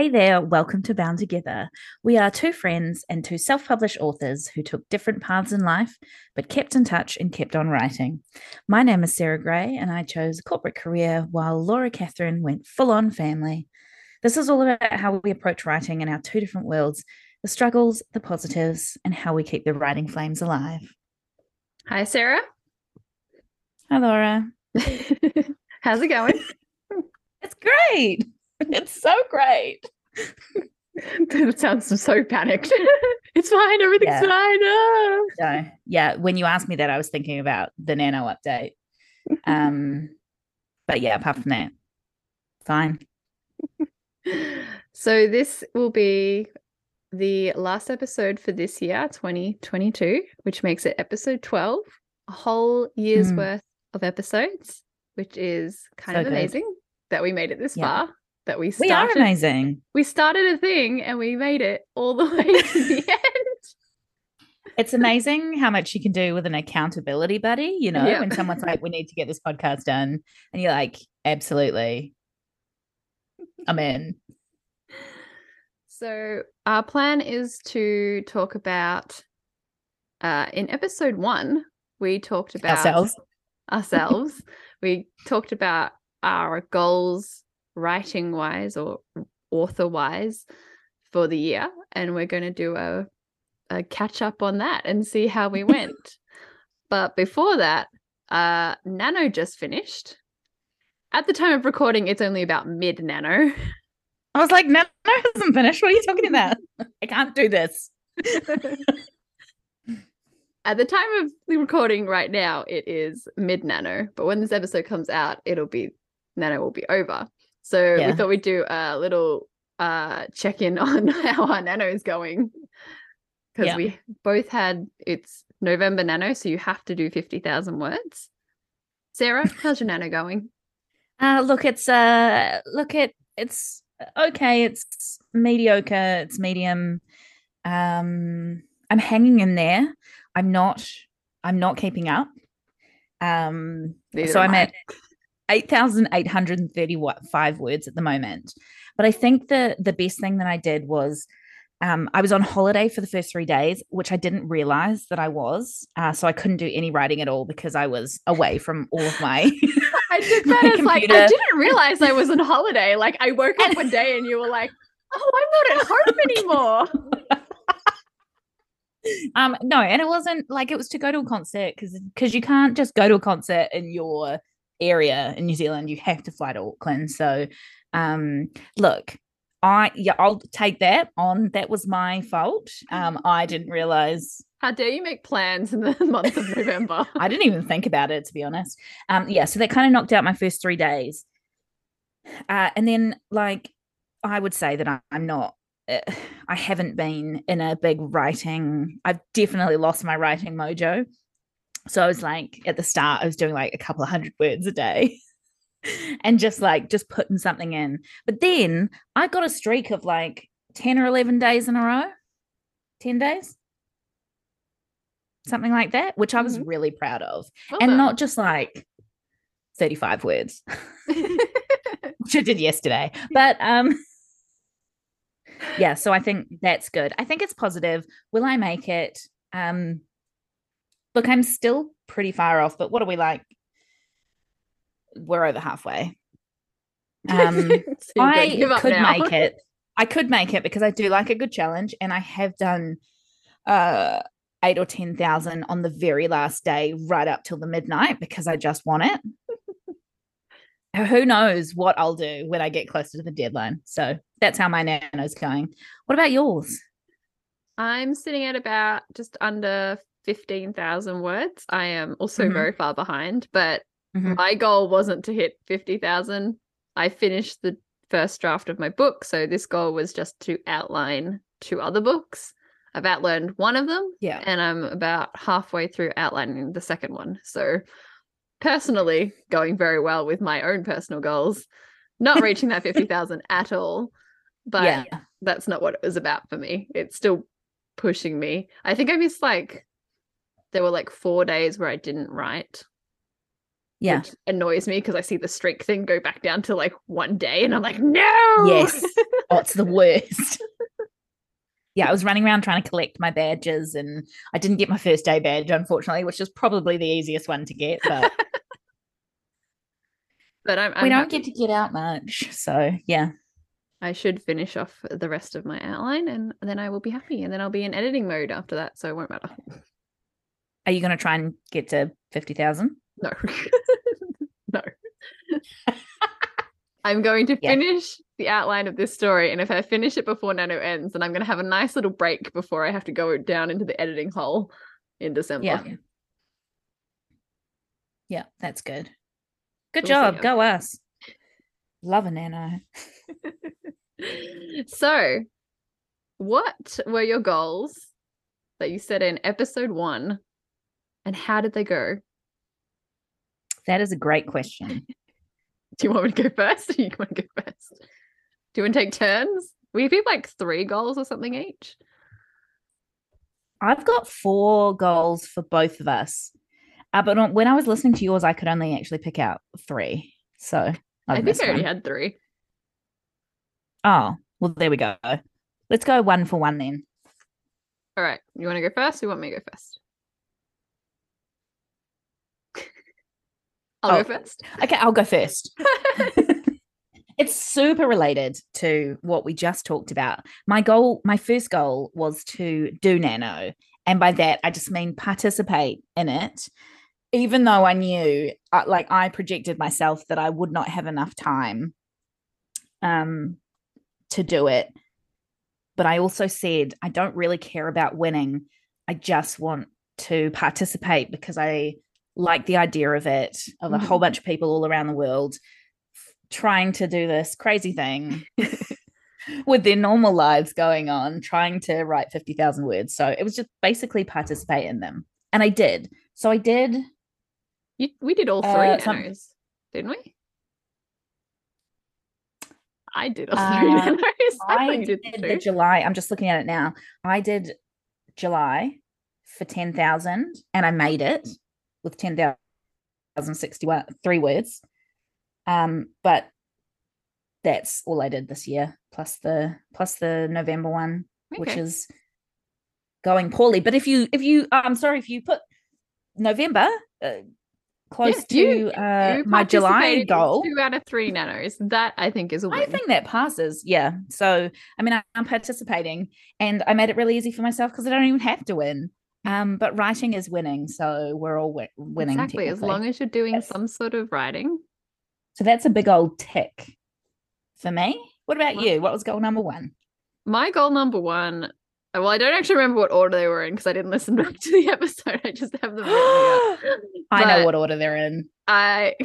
Hey there, welcome to Bound Together. We are two friends and two self published authors who took different paths in life, but kept in touch and kept on writing. My name is Sarah Gray, and I chose a corporate career while Laura Catherine went full on family. This is all about how we approach writing in our two different worlds the struggles, the positives, and how we keep the writing flames alive. Hi, Sarah. Hi, Laura. How's it going? it's great. It's so great. that sounds so panicked. it's fine. Everything's yeah. fine. Oh. So, yeah, when you asked me that, I was thinking about the nano update. Um, but yeah, apart from that, fine. so this will be the last episode for this year, 2022, which makes it episode 12, a whole year's mm. worth of episodes, which is kind so of amazing good. that we made it this yeah. far that we started. We are amazing. We started a thing and we made it all the way to the end. It's amazing how much you can do with an accountability buddy. You know, yep. when someone's like, we need to get this podcast done. And you're like, absolutely. I'm in. So, our plan is to talk about, uh, in episode one, we talked about ourselves. Ourselves. we talked about our goals writing wise or author wise for the year and we're going to do a, a catch up on that and see how we went. But before that uh nano just finished. At the time of recording it's only about mid nano i was like nano hasn't finished? What are you talking about? I can't do this. At the time of the recording right now it is mid nano but when this episode comes out it'll be nano will be over so yeah. we thought we'd do a little uh check in on how our nano is going because yeah. we both had it's November nano, so you have to do fifty thousand words. Sarah, how's your nano going? Uh look, it's uh look it it's okay, it's mediocre, it's medium. Um I'm hanging in there. I'm not I'm not keeping up. Um Neither so I'm I. at 8,835 words at the moment. But I think the the best thing that I did was um, I was on holiday for the first three days, which I didn't realize that I was. Uh, so I couldn't do any writing at all because I was away from all of my. I did that as like, I didn't realize I was on holiday. Like, I woke up one day and you were like, oh, I'm not at home anymore. um no and it wasn't like it was to go to a concert because because you can't just go to a concert in your area in New Zealand, you have to fly to Auckland. So, um, look, I yeah, I'll take that on. That was my fault. Um, I didn't realize. How dare you make plans in the month of November? I didn't even think about it to be honest. Um, yeah, so that kind of knocked out my first three days. Uh, and then like I would say that I, I'm not uh, I haven't been in a big writing. I've definitely lost my writing mojo. So I was like, at the start, I was doing like a couple of hundred words a day and just like, just putting something in. But then I got a streak of like 10 or 11 days in a row, 10 days, something like that, which I was mm-hmm. really proud of. Well and done. not just like 35 words, which I did yesterday. But, um, yeah, so I think that's good. I think it's positive. Will I make it? Um, Look, I'm still pretty far off, but what are we like? We're over halfway. Um, so I could now. make it. I could make it because I do like a good challenge, and I have done uh eight or ten thousand on the very last day, right up till the midnight, because I just want it. Who knows what I'll do when I get closer to the deadline? So that's how my nano's going. What about yours? I'm sitting at about just under 15,000 words. I am also mm-hmm. very far behind, but mm-hmm. my goal wasn't to hit 50,000. I finished the first draft of my book. So this goal was just to outline two other books. I've outlined one of them. Yeah. And I'm about halfway through outlining the second one. So personally, going very well with my own personal goals, not reaching that 50,000 at all. But yeah. that's not what it was about for me. It's still pushing me. I think I missed like there were like four days where I didn't write. Yeah. annoys me because I see the streak thing go back down to like one day and I'm like, no. Yes. oh, it's the worst. yeah, I was running around trying to collect my badges and I didn't get my first day badge, unfortunately, which is probably the easiest one to get, but but I'm, I'm we don't happy. get to get out much. So yeah. I should finish off the rest of my outline and then I will be happy. And then I'll be in editing mode after that. So it won't matter. Are you gonna try and get to fifty thousand? No. no. I'm going to Yeah. finish the outline of this story. And if I finish it before Nano ends, then I'm going to have a nice little break before I have to go down into the editing hole in December. Yeah. Yeah, that's good. Good job. Go us. Love a nano. so, what were your goals that you set in episode one? And how did they go? That is a great question. Do you want me to go first? Or you want to go first? Do you want to take turns? We have like three goals or something each. I've got four goals for both of us. Uh, but on, when I was listening to yours, I could only actually pick out three. So I've I think I already one. had three. Oh, well, there we go. Let's go one for one then. All right. You want to go first? Or you want me to go first? I'll Oh. go first. Okay, I'll go first. it's super related to what we just talked about. My goal, my first goal was to do nano. And by that, I just mean participate in it. Even though I knew, uh, like, I projected myself that I would not have enough time um, to do it. But I also said, I don't really care about winning. I just want to participate because I like the idea of it, of a Mhm. whole bunch of people all around the world f- trying to do this crazy thing with their normal lives going on, trying to write 50,000 words. So it was just basically participate in them. And I did. So I did. You, we did all three Uh, some- didn't we? I did all three Uh. I, I did did the. July. I'm just looking at it now. I did July for 10,000 and I made it with 10,061 three words. Um, but that's all I did this year, plus the plus the November one, which is going poorly. But if you if you I'm sorry if you put November uh, close Yeah, to you- uh, You my July goal, Two out of three nanos. That I think is a win. I think that passes. Yeah. So I mean, I'm participating, and I made it really easy for myself because I don't even have to win. Um, but writing is winning, so we're all wi- winning. exactly. As long as you're doing Yes. some sort of writing. so that's a big old tick for me. What about you? What was goal number one? My goal number one. uh, Well, I don't actually remember what order they were in because I didn't listen back to the episode. I just have them. I know what order they're in. I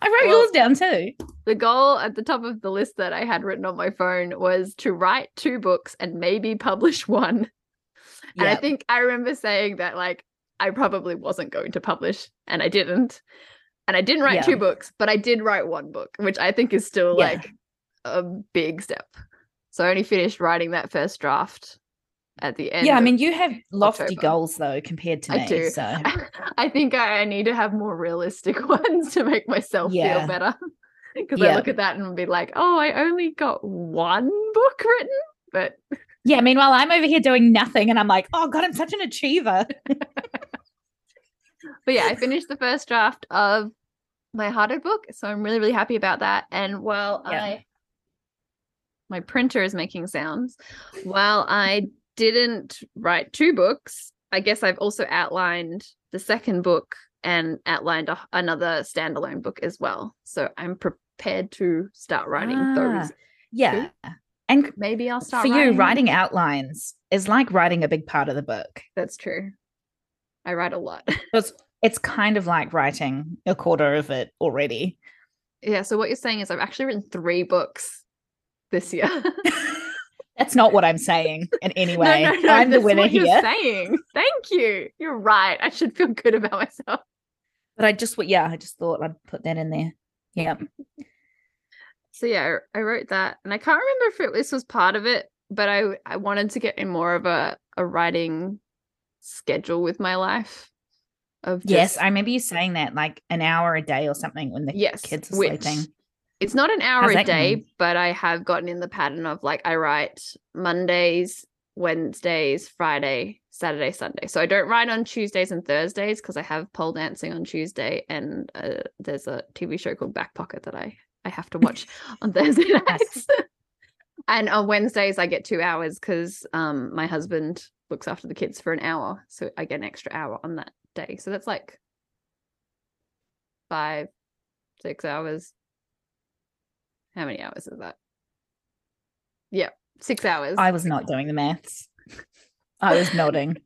I wrote Well- yours down too. the goal at the top of the list that I had written on my phone was to write two books and maybe publish one. And I think I remember saying that like I probably wasn't going to publish and I didn't. And I didn't write Yeah. two books, but I did write one book, which I think is still Yeah. like a big step. So I only finished writing that first draft at the end. yeah, I mean, you have lofty October. goals though compared to I me. do. So I think I need to have more realistic ones to make myself Yeah. feel better. Because I look at that and be like, oh, I only got one book written. But yeah. Meanwhile, I'm over here doing nothing, and I'm like, oh god, I'm such an achiever. but yeah, I finished the first draft of my hearted book. So I'm really, really happy about that. And while Yeah. I my printer is making sounds, while I didn't write two books, I guess I've also outlined the second book and outlined a, another standalone book as well. So I'm prepared to start writing Ah, those. Yeah, and Maybe I'll start for you, writing. writing outlines is like writing a big part of the book. That's true. I write a lot. It's it's kind of like writing a quarter of it already. yeah. So what you're saying is I've actually written three books this year. That's not what I'm saying in any way. no, no, I'm the winner what you're here. saying. Thank you. You're right. I should feel good about myself. But I just yeah, I just thought I'd put that in there. Yeah. So yeah, I I wrote that, and I can't remember if it, this was part of it, but I I wanted to get in more of a a writing schedule with my life. of just, yes i remember you saying that like an hour a day or something when the yes, kids are sleeping it's not an hour a day going? but i have gotten in the pattern of like i write mondays wednesdays friday saturday sunday so i don't write on tuesdays and thursdays because i have pole dancing on tuesday and uh, there's a tv show called back pocket that i i have to watch on thursday nights and on wednesdays i get two hours because um my husband looks after the kids for an hour so i get an extra hour on that day. So that's like five, six hours. How many hours is that? Yeah, six hours. I was not doing the maths. I was nodding.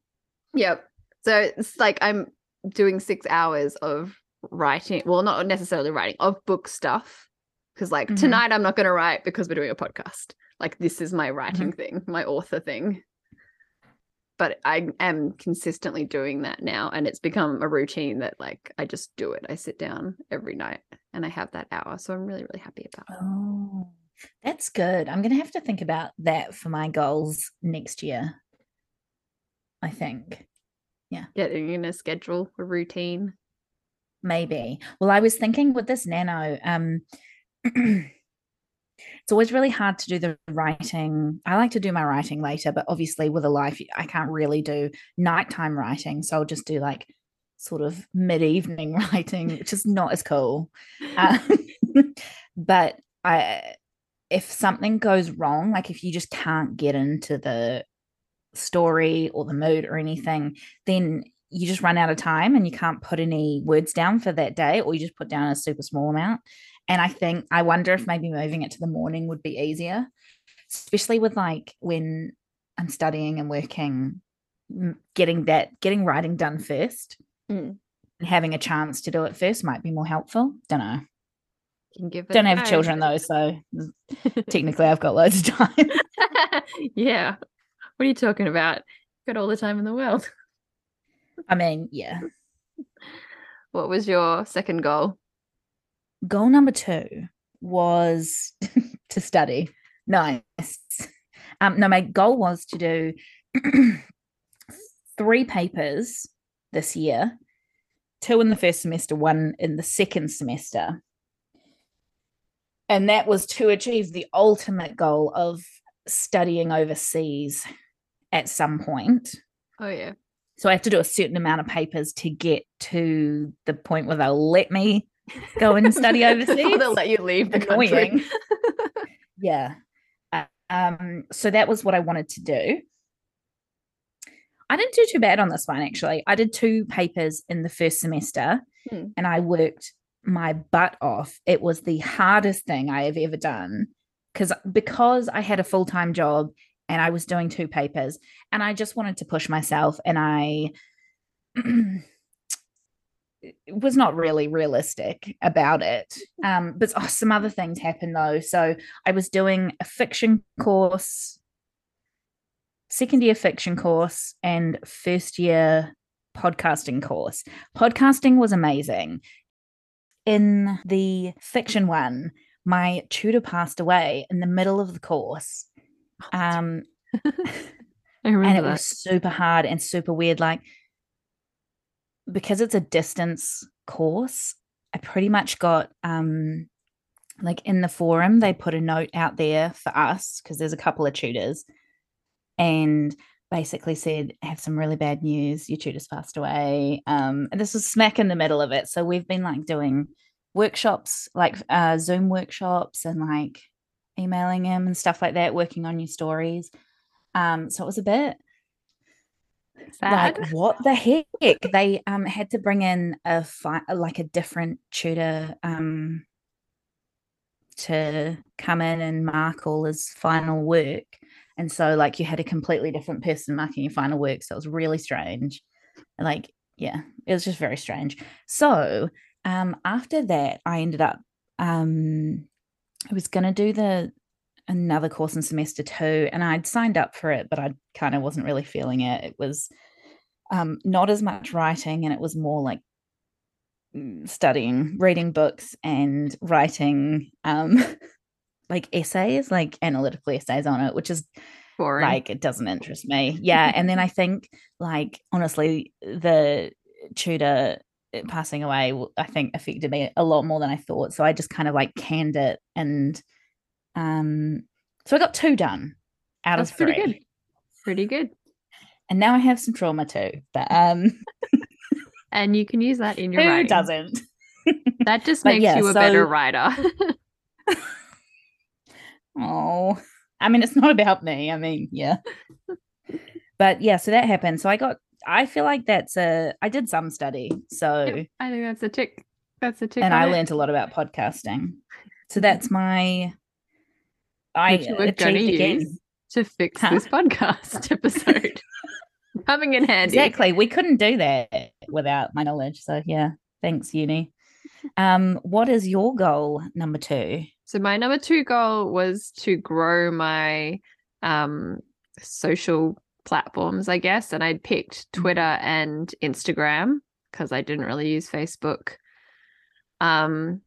Yep. So it's like I'm doing six hours of writing. Well, not necessarily writing, of book stuff. Because like mm-hmm. tonight I'm not going to write because we're doing a podcast. Like this is my writing mm-hmm. thing, my author thing but I am consistently doing that now and it's become a routine that like I just do it. I sit down every night and I have that hour. So I'm really, really happy about it. Oh, that's good. I'm gonna have to think about that for my goals next year. I think. Yeah. Getting in a schedule, a routine. Maybe. Well, I was thinking with this nano, um it's always really hard to do the writing. I like to do my writing later, but obviously with a life, I can't really do nighttime writing. So I'll just do like sort of mid evening writing, which is not as cool. Um, but I, if something goes wrong, like if you just can't get into the story or the mood or anything, then you just run out of time and you can't put any words down for that day, or you just put down a super small amount. And I think I wonder if maybe moving it to the morning would be easier, especially with like when I'm studying and working, getting that, getting writing done first mm. and having a chance to do it first might be more helpful. Don't know. Can give Don't have children though, so technically I've got loads of time. yeah. What are you talking about? Got all the time in the world. I mean, yeah. What was your second goal? Goal number two was to study. Nice. Um, no, my goal was to do three papers this year, two in the first semester, one in the second semester. And that was to achieve the ultimate goal of studying overseas at some point. Oh, yeah. So I have to do a certain amount of papers to get to the point where they'll let me go and study overseas. they'll let you leave the Annoying. country. yeah. Um, so that was what I wanted to do. I didn't do too bad on this one, actually. I did two papers in the first semester hmm. and I worked my butt off. It was the hardest thing I have ever done because because I had a full-time job and I was doing two papers and I just wanted to push myself and I was not really realistic about it. Um, but oh, some other things happened though. So I was doing a fiction course, second year fiction course, and first year podcasting course. Podcasting was amazing. In the fiction one, my tutor passed away in the middle of the course. Oh, um, and it that. was super hard and super weird. Like because it's a distance course, I pretty much got um like in the forum they put a note out there for us because there's a couple of tutors and basically said have some really bad news your tutor's passed away um and this was smack in the middle of it. So we've been like doing workshops like uh zoom workshops and like emailing him and stuff like that working on new stories um so it was a bit Sad. Like what the heck? they um had to bring in a fi- like a different tutor um to come in and mark all his final work. And so like you had a completely different person marking your final work. So it was really strange. Like, yeah, it was just very strange. So um after that I ended up um I was gonna do the another course in semester two and I'd signed up for it, but I kind of wasn't really feeling it. It was um, not as much writing and it was more like mm, studying, reading books and writing um, like essays, like analytical essays on it, which is Boring. like it doesn't interest me. Yeah. and then I think like honestly, the tutor passing away, I think affected me a lot more than I thought. So I just kind of like canned it, and um, so I got two done out That's of three. Pretty good. Pretty good. And now I have some trauma too, but um, and you can use that in your who writing. doesn't? That just makes yeah, you a so... better writer. oh, I mean, it's not about me. I mean, yeah. But yeah, so that happened. So I got I feel like that's a I did some study. So yep, I think that's a tick. That's a tick. And I it. learned a lot about podcasting. So that's my I Which we're going to use to fix huh? this podcast episode. Coming in handy. Exactly. We couldn't do that without my knowledge. So yeah, thanks, Uni. Um, what is your goal number two? So my number two goal was to grow my um social platforms, I guess. And I'd picked mm. Twitter and Instagram because I didn't really use Facebook. Um,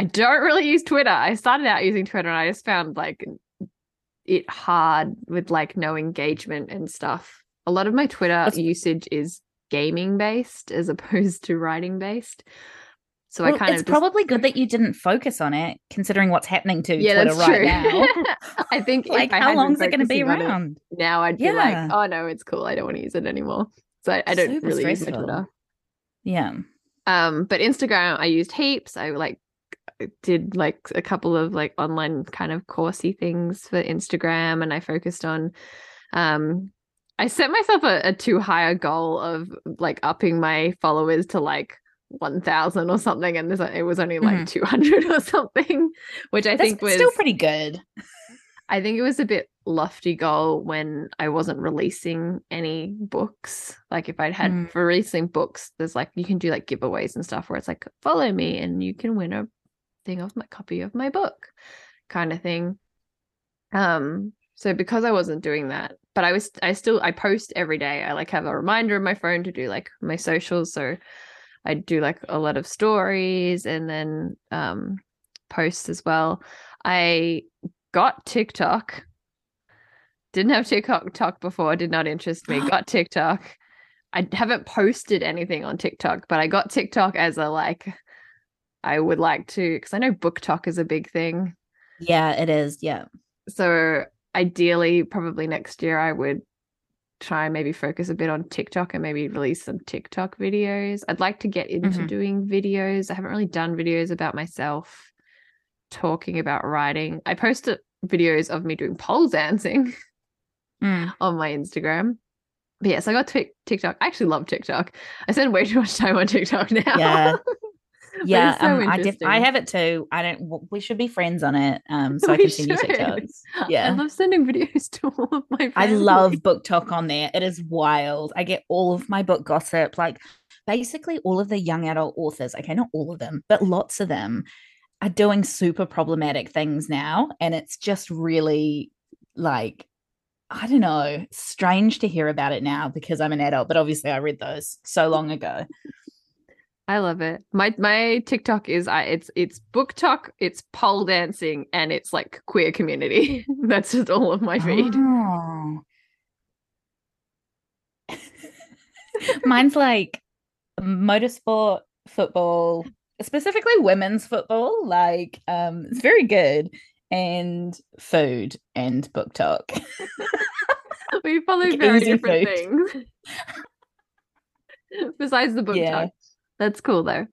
I don't really use Twitter. I started out using Twitter and I just found like it hard with like no engagement and stuff. A lot of my Twitter That's... usage is gaming based as opposed to writing based. So well, I kind it's of just... probably good that you didn't focus on it, considering what's happening to yeah, Twitter right now. I think like how long is it going to be around? now I'd yeah. be like, oh no, it's cool. I don't want to use it anymore. So I, I don't Super really stressful. use my Twitter. Yeah. Um, but Instagram I used heaps. I like did like a couple of like online kind of coursey things for Instagram, and I focused on um I set myself a, a too high a goal of like upping my followers to like 1000 or something and this it was only like mm-hmm. 200 or something which i That's think was still pretty good i think it was a bit lofty goal when i wasn't releasing any books like if i'd had mm. for releasing books there's like you can do like giveaways and stuff where it's like follow me and you can win a thing of my copy of my book kind of thing um so because i wasn't doing that but i was i still i post every day i like have a reminder on my phone to do like my socials so I do like a lot of stories and then um, posts as well. I got TikTok. Didn't have TikTok before, did not interest me. Got TikTok. I haven't posted anything on TikTok, but I got TikTok as a like I would like to because I know BookTok is a big thing. Yeah, it is. Yeah. So ideally, probably next year I would try and maybe focus a bit on TikTok and maybe release some TikTok videos. I'd like to get into mm-hmm. doing videos. I haven't really done videos about myself talking about writing. I posted videos of me doing pole dancing mm. on my Instagram. But yes, I got t- TikTok. I actually love TikTok. I spend way too much time on TikTok now. Yeah. yeah, so um, I def- I have it too. I don't. We should be friends on it. Um, so we I can send you TikToks. Yeah, I love sending videos to all of my. Family. I love BookTok on there. It is wild. I get all of my book gossip. Like basically all of the young adult authors. Okay, not all of them, but lots of them are doing super problematic things now, and it's just really like I don't know, strange to hear about it now because I'm an adult, but obviously I read those so long ago. I love it. My my TikTok is I it's it's BookTok, it's pole dancing, and it's like queer community. That's just all of my feed. Oh. Mine's like motorsport, football, specifically women's football. Like, um, it's very good, and food and BookTok. we follow very different food. things. Besides the book yeah. talk. That's cool though.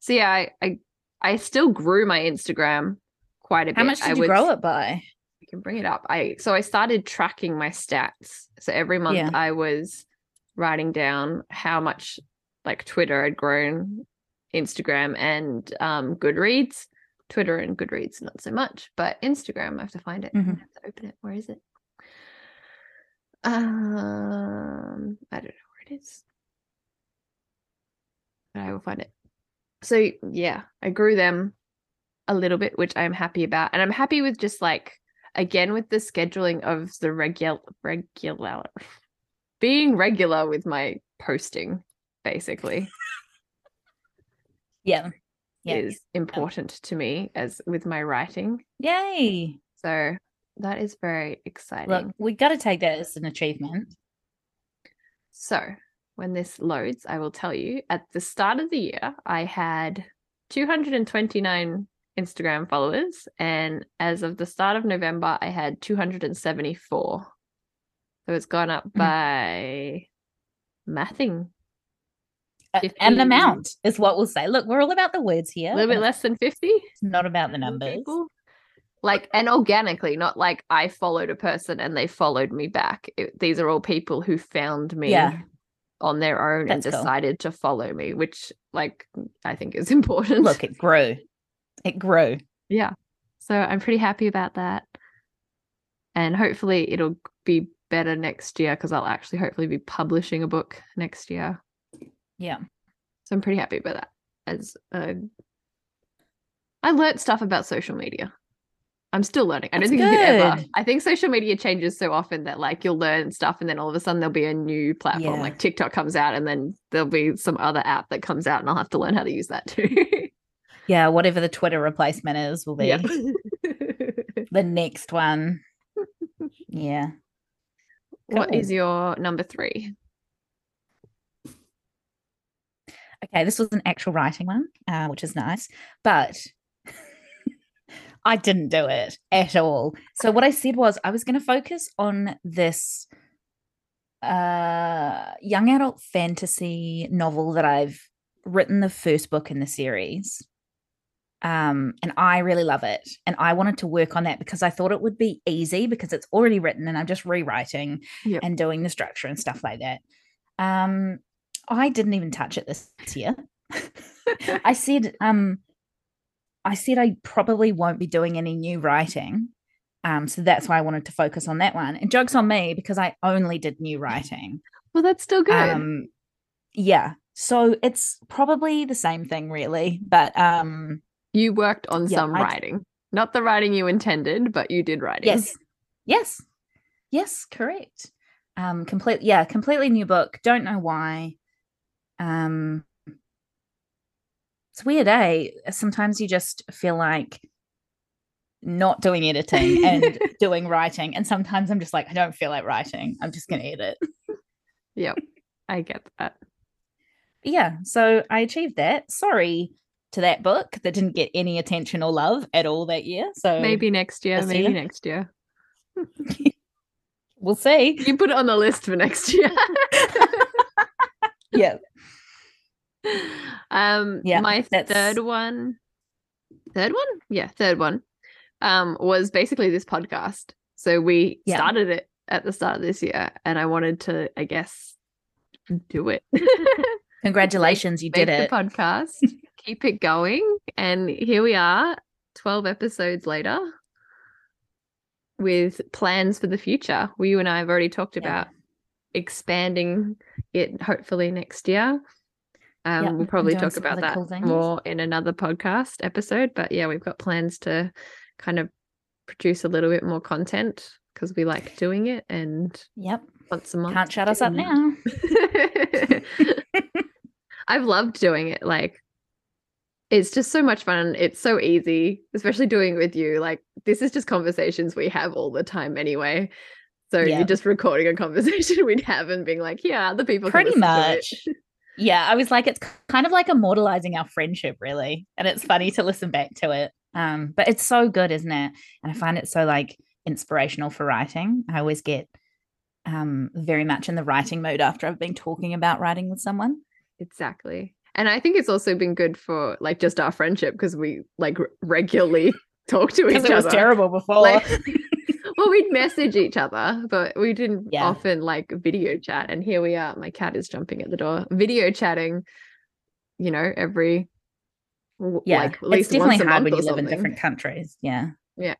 So yeah, I I, I still grew my Instagram quite a bit. How much did I you would, grow it by? I can bring it up. I so I started tracking my stats. So every month yeah. I was writing down how much like Twitter had grown, Instagram and um Goodreads. Twitter and Goodreads not so much, but Instagram I have to find it. Mm-hmm. I have to open it. Where is it? Um I don't know where it is but I will find it. So yeah, I grew them a little bit, which I'm happy about. And I'm happy with just like again with the scheduling of the regular regular being regular with my posting, basically. yeah. yeah. Is important yeah. to me as with my writing. Yay. So that is very exciting. Look, we got to take that as an achievement. So when this loads, I will tell you. At the start of the year, I had 229 Instagram followers, and as of the start of November, I had 274. So it's gone up mm. by mathing. An amount is what we'll say. Look, we're all about the words here. A little bit less than 50. It's not about the numbers. People. Like, and organically, not like I followed a person and they followed me back. It, these are all people who found me yeah. On their own That's and decided cool. to follow me, which, like, I think is important. Look, it grew. It grew. Yeah. So I'm pretty happy about that. And hopefully it'll be better next year because I'll actually hopefully be publishing a book next year. Yeah. So I'm pretty happy about that. As uh, I learned stuff about social media. I'm still learning. I don't think good. you could ever. I think social media changes so often that like you'll learn stuff and then all of a sudden there'll be a new platform. Yeah. Like TikTok comes out and then there'll be some other app that comes out and I'll have to learn how to use that too. yeah, whatever the Twitter replacement is will be yeah. the next one. Yeah. What cool. is your number three? Okay, this was an actual writing one, uh, which is nice, but I didn't do it at all. So what I said was I was going to focus on this uh, young adult fantasy novel that I've written the first book in the series. Um, and I really love it. And I wanted to work on that because I thought it would be easy because it's already written and I'm just rewriting yep. and doing the structure and stuff like that. Um, I didn't even touch it this year. I said, um, I said I probably won't be doing any new writing. Um, so that's why I wanted to focus on that one. And jokes on me because I only did new writing. Well, that's still good. Um, yeah. So it's probably the same thing, really. But um, you worked on yeah, some I writing, not the writing you intended, but you did writing. Yes. Yes. Yes. Correct. Um, complete. Yeah. Completely new book. Don't know why. Um, it's weird, eh? Sometimes you just feel like not doing editing and doing writing. And sometimes I'm just like, I don't feel like writing. I'm just going to edit. yep. I get that. Yeah. So I achieved that. Sorry to that book that didn't get any attention or love at all that year. So maybe next year. Maybe year. next year. we'll see. You put it on the list for next year. yeah. Um, yeah, my that's... third one, third one, yeah, third one, um, was basically this podcast. So we yeah. started it at the start of this year, and I wanted to, I guess, do it. Congratulations, you did it. podcast, keep it going, and here we are, twelve episodes later, with plans for the future. We you and I have already talked yeah. about expanding it hopefully next year um, we'll probably talk about that cool more in another podcast episode. But yeah, we've got plans to kind of produce a little bit more content because we like doing it. And yep, once a month. Can't shut us up now. I've loved doing it. Like, it's just so much fun. It's so easy, especially doing it with you. Like, this is just conversations we have all the time anyway. So you're just recording a conversation we'd have and being like, yeah, the people pretty much. Yeah, I was like, it's kind of like immortalizing our friendship, really. And it's funny to listen back to it. Um, but it's so good, isn't it? And I find it so like inspirational for writing. I always get um very much in the writing mode after I've been talking about writing with someone. Exactly. And I think it's also been good for like just our friendship because we like regularly talk to each other. It was terrible before. Like, well, we'd message each other, but we didn't yeah. often like video chat. And here we are. My cat is jumping at the door, video chatting, you know, every yeah, like at least it's definitely hard when you live in different countries. Yeah. Yeah.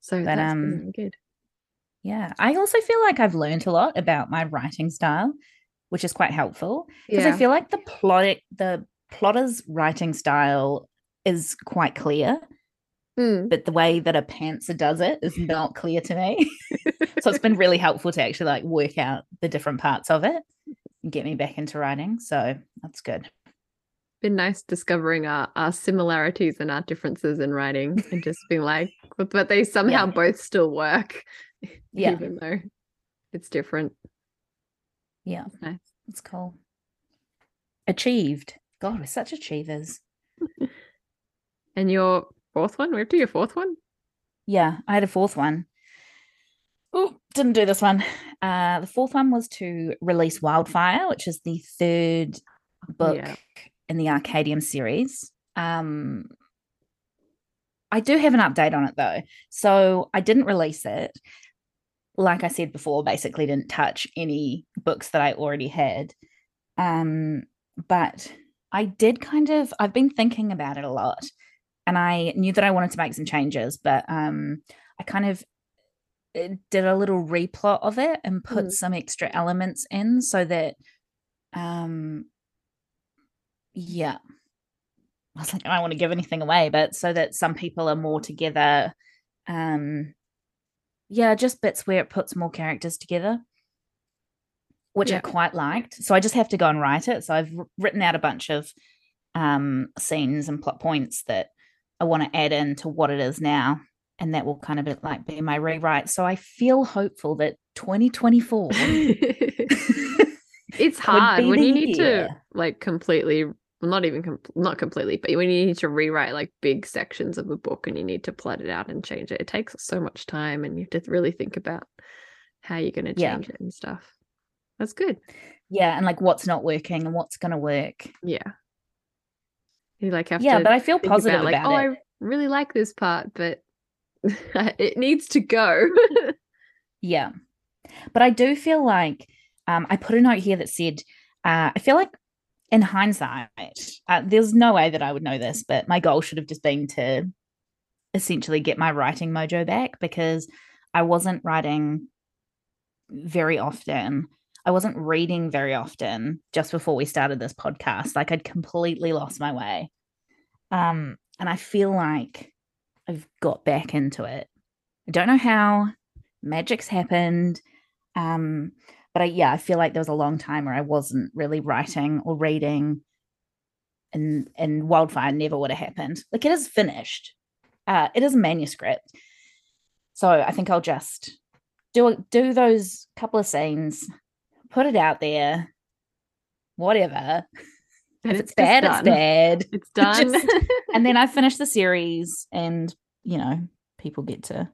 So but, um, good. Yeah. I also feel like I've learned a lot about my writing style, which is quite helpful. Because yeah. I feel like the plot the plotter's writing style is quite clear. Mm. But the way that a pantser does it is not clear to me. so it's been really helpful to actually like work out the different parts of it and get me back into writing. So that's good. Been nice discovering our, our similarities and our differences in writing and just being like, but they somehow yeah. both still work. Yeah. Even though it's different. Yeah. It's nice. That's cool. Achieved. God, we're such achievers. and your fourth one? We have to do your fourth one? Yeah, I had a fourth one. Oh, didn't do this one. Uh, the fourth one was to release Wildfire, which is the third book yeah. in the Arcadium series. Um, I do have an update on it though. So I didn't release it. Like I said before, basically didn't touch any books that I already had. Um, but I did kind of, I've been thinking about it a lot and I knew that I wanted to make some changes, but um, I kind of eh, did a little replot of it and put mm. some extra elements in so that, um, yeah, I was like, I don't want to give anything away, but so that some people are more together. Um, yeah, just bits where it puts more characters together which yeah. I quite liked. So I just have to go and write it. So I've written out a bunch of um, scenes and plot points that I want to add in to what it is now. And that will kind of be like be my rewrite. So I feel hopeful that 2024. it's hard when you need year. to like completely, not even com- not completely, but when you need to rewrite like big sections of a book and you need to plot it out and change it. It takes so much time, and you have to really think about how you're going to change yeah. it and stuff. That's good. Yeah, and like what's not working and what's going to work. Yeah. You like have yeah, but I feel positive about, like, about oh, I really like this part, but it needs to go. yeah, but I do feel like um, I put a note here that said uh, I feel like in hindsight, uh, there's no way that I would know this, but my goal should have just been to essentially get my writing mojo back because I wasn't writing very often. I wasn't reading very often just before we started this podcast. Like I'd completely lost my way. Um, and I feel like I've got back into it. I don't know how magic's happened. Um, but I, yeah, I feel like there was a long time where I wasn't really writing or reading and and wildfire never would have happened. Like it is finished. Uh, it is a manuscript. So I think I'll just do do those couple of scenes put it out there. Whatever. And if it's, it's bad, it's bad. It's done. Just, and then I finish the series and, you know, people get to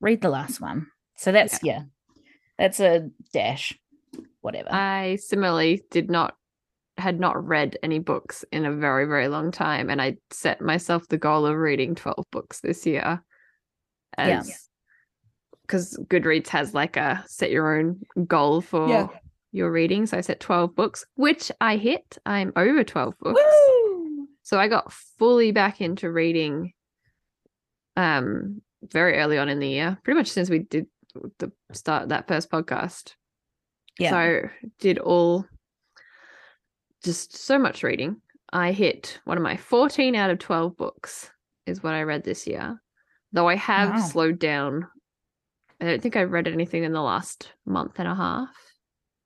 read the last one. So that's, yeah, yeah that's a dash, whatever. I similarly did not, had not read any books in a very, very long time. And I set myself the goal of reading 12 books this year. As because Goodreads has like a set your own goal for yeah. your reading. So I set 12 books, which I hit. I'm over 12 books. Woo! So I got fully back into reading um very early on in the year, pretty much since we did the start that first podcast. Yeah. So did all just so much reading. I hit one of my 14 out of 12 books is what I read this year. Though I have wow. slowed down I don't think I've read anything in the last month and a half.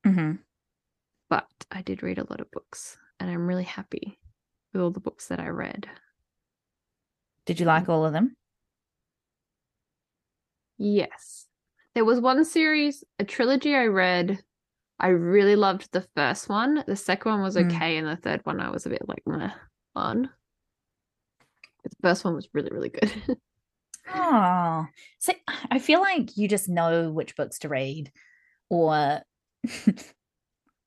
Mm-hmm. But I did read a lot of books, and I'm really happy with all the books that I read. Did you like all of them? Yes. There was one series, a trilogy I read. I really loved the first one. The second one was mm. okay, mm. and the third one I was a bit like meh on. The first one was really, really good. Oh, so I feel like you just know which books to read or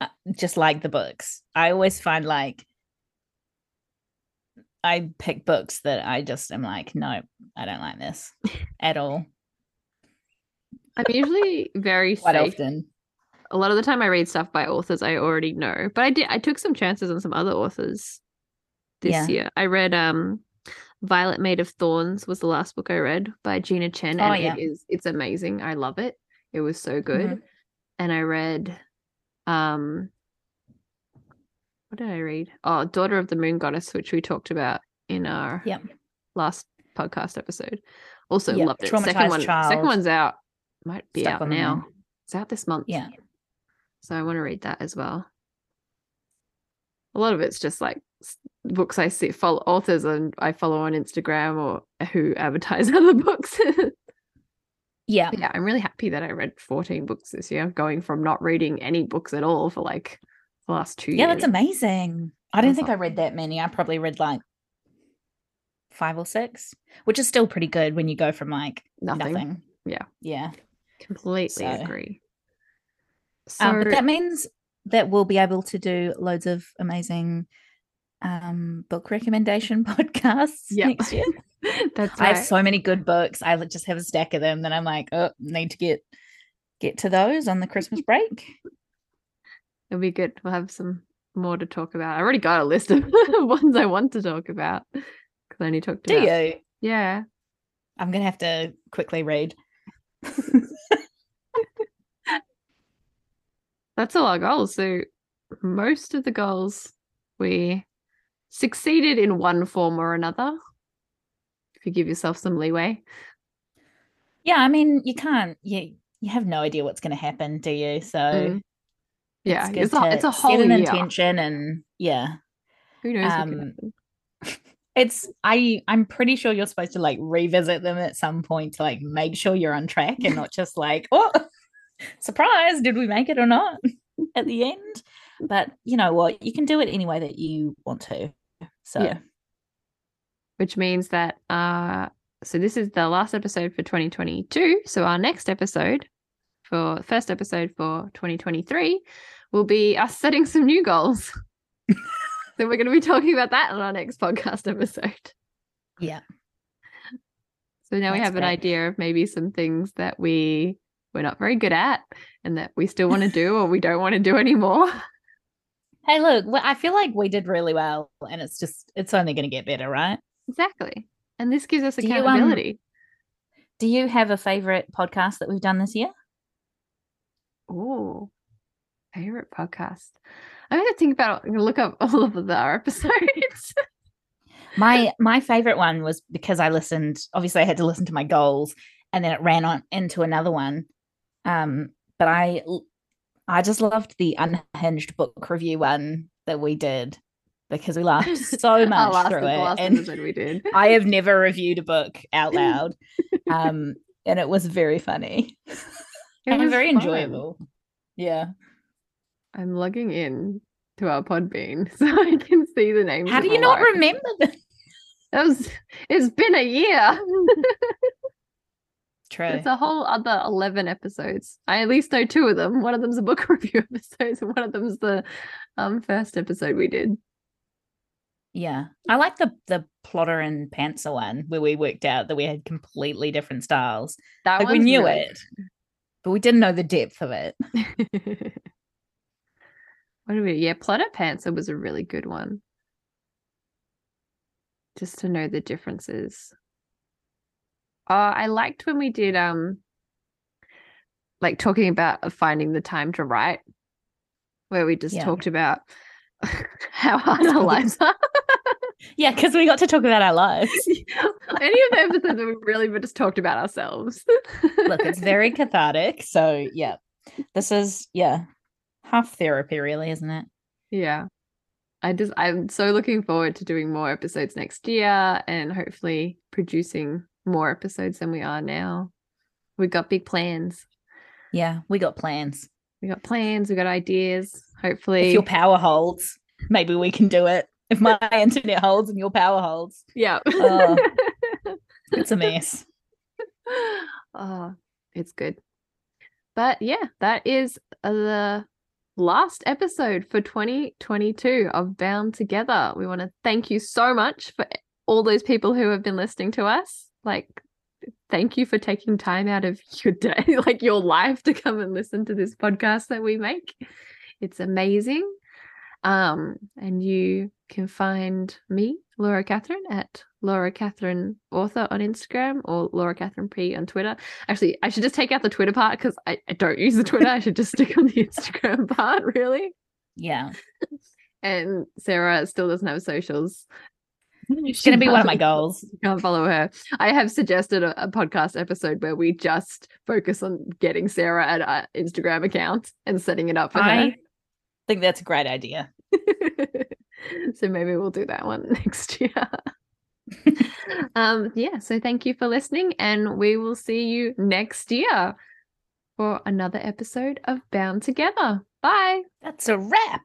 uh, just like the books. I always find like I pick books that I just am like, no, I don't like this at all. I'm usually very quite safe. often. A lot of the time, I read stuff by authors I already know, but I did. I took some chances on some other authors this yeah. year. I read um Violet Made of Thorns was the last book I read by Gina Chen, oh, and yeah. it is it's amazing. I love it. It was so good. Mm-hmm. And I read um what did I read? Oh, Daughter of the Moon Goddess, which we talked about in our yep. last podcast episode. Also yep. loved it. Second one, child. second one's out. Might be Stuck out now. It's out this month. Yeah. So I want to read that as well. A lot of it's just like books I see follow authors and I follow on Instagram or who advertise other books. yeah. yeah, I'm really happy that I read 14 books this year, going from not reading any books at all for like the last two yeah years. that's amazing i don't think i read that many i probably read like five or six which is still pretty good when you go from like nothing, nothing. yeah yeah completely so, agree so um, but that means that we'll be able to do loads of amazing um book recommendation podcasts yep. next year. That's right. i have so many good books. I just have a stack of them that i'm like oh need to get get to those on the christmas break. It'll be good. We'll have some more to talk about. I already got a list of ones i want to talk about because i only talked do you? Yeah. I'm gonna have to quickly read. That's all our goals. So most of the goals we succeeded in one form or another. If you give yourself some leeway. Yeah i mean you can't you you have no idea what's going to happen do you? So mm. yeah it's, it's, a, it's a whole an intention and yeah. Who knows um, it's i i'm pretty sure you're supposed to like revisit them at some point to like make sure you're on track and not just like oh surprise did we make it or not? At the end. But you know what you can do it any way that you want to so yeah. which means that uh so this is the last episode for 2022. So our next episode for first episode for 2023 will be us setting some new goals. so we're going to be talking about that on our next podcast episode. Yeah. So now That's we have great. an idea of maybe some things that we we're not very good at and that we still want to do or we don't want to do anymore. Hey, look, I feel like we did really well and it's just it's only going to get better, right? Exactly. And this gives us accountability. Do you, um, do you have a favorite podcast that we've done this year? Oh, favorite podcast. I'm going to think about it. look up all of the episodes. my my favorite one was because I listened. Obviously, I had to listen to my goals, and then it ran on into another one. Um, but I I just loved the unhinged book review one that we did because we laughed so much through it. and we did. I have never reviewed a book out loud. Um, and it was very funny. It and very fun. enjoyable. Yeah. I'm logging in to our Podbean so I can see the names. How do you not life. remember them? That was it's been a year. True. It's a whole other 11 episodes. I at least know two of them. One of them's a book review episode, and one of them's the um first episode we did. Yeah. I like the the plotter and pantser one where we worked out that we had completely different styles. That like we knew really it, but we didn't know the depth of it. what do we yeah, plotter pantser was a really good one. Just to know the differences. Oh, I liked when we did um like talking about finding the time to write, where we just yeah. talked about how hard our lives are. yeah, because we got to talk about our lives. Any of the episodes that we really just talked about ourselves. Look, it's very cathartic. So yeah, this is yeah half therapy, really, isn't it? Yeah. I just I'm so looking forward to doing more episodes next year and hopefully producing more episodes than we are now. We've got big plans. Yeah, we got plans. We got plans, we got ideas. Hopefully, if your power holds, maybe we can do it. If my internet holds and your power holds, yeah, oh, it's a mess. Oh, it's good. But yeah, that is the last episode for 2022 of Bound Together. We want to thank you so much for all those people who have been listening to us. Like, thank you for taking time out of your day, like your life, to come and listen to this podcast that we make. It's amazing. Um, and you can find me, Laura Catherine, at Laura Catherine Author on Instagram or Laura Catherine P on Twitter. Actually, I should just take out the Twitter part because I, I don't use the Twitter. I should just stick on the Instagram part, really. Yeah. And Sarah still doesn't have socials. It's going to be one of my goals. You can't follow her. I have suggested a, a, podcast episode where we just focus on getting Sarah an uh, Instagram account and setting it up for I her. I think that's a great idea. so maybe we'll do that one next year. um, yeah, so thank you for listening, and we will see you next year for another episode of Bound Together. Bye. That's a wrap.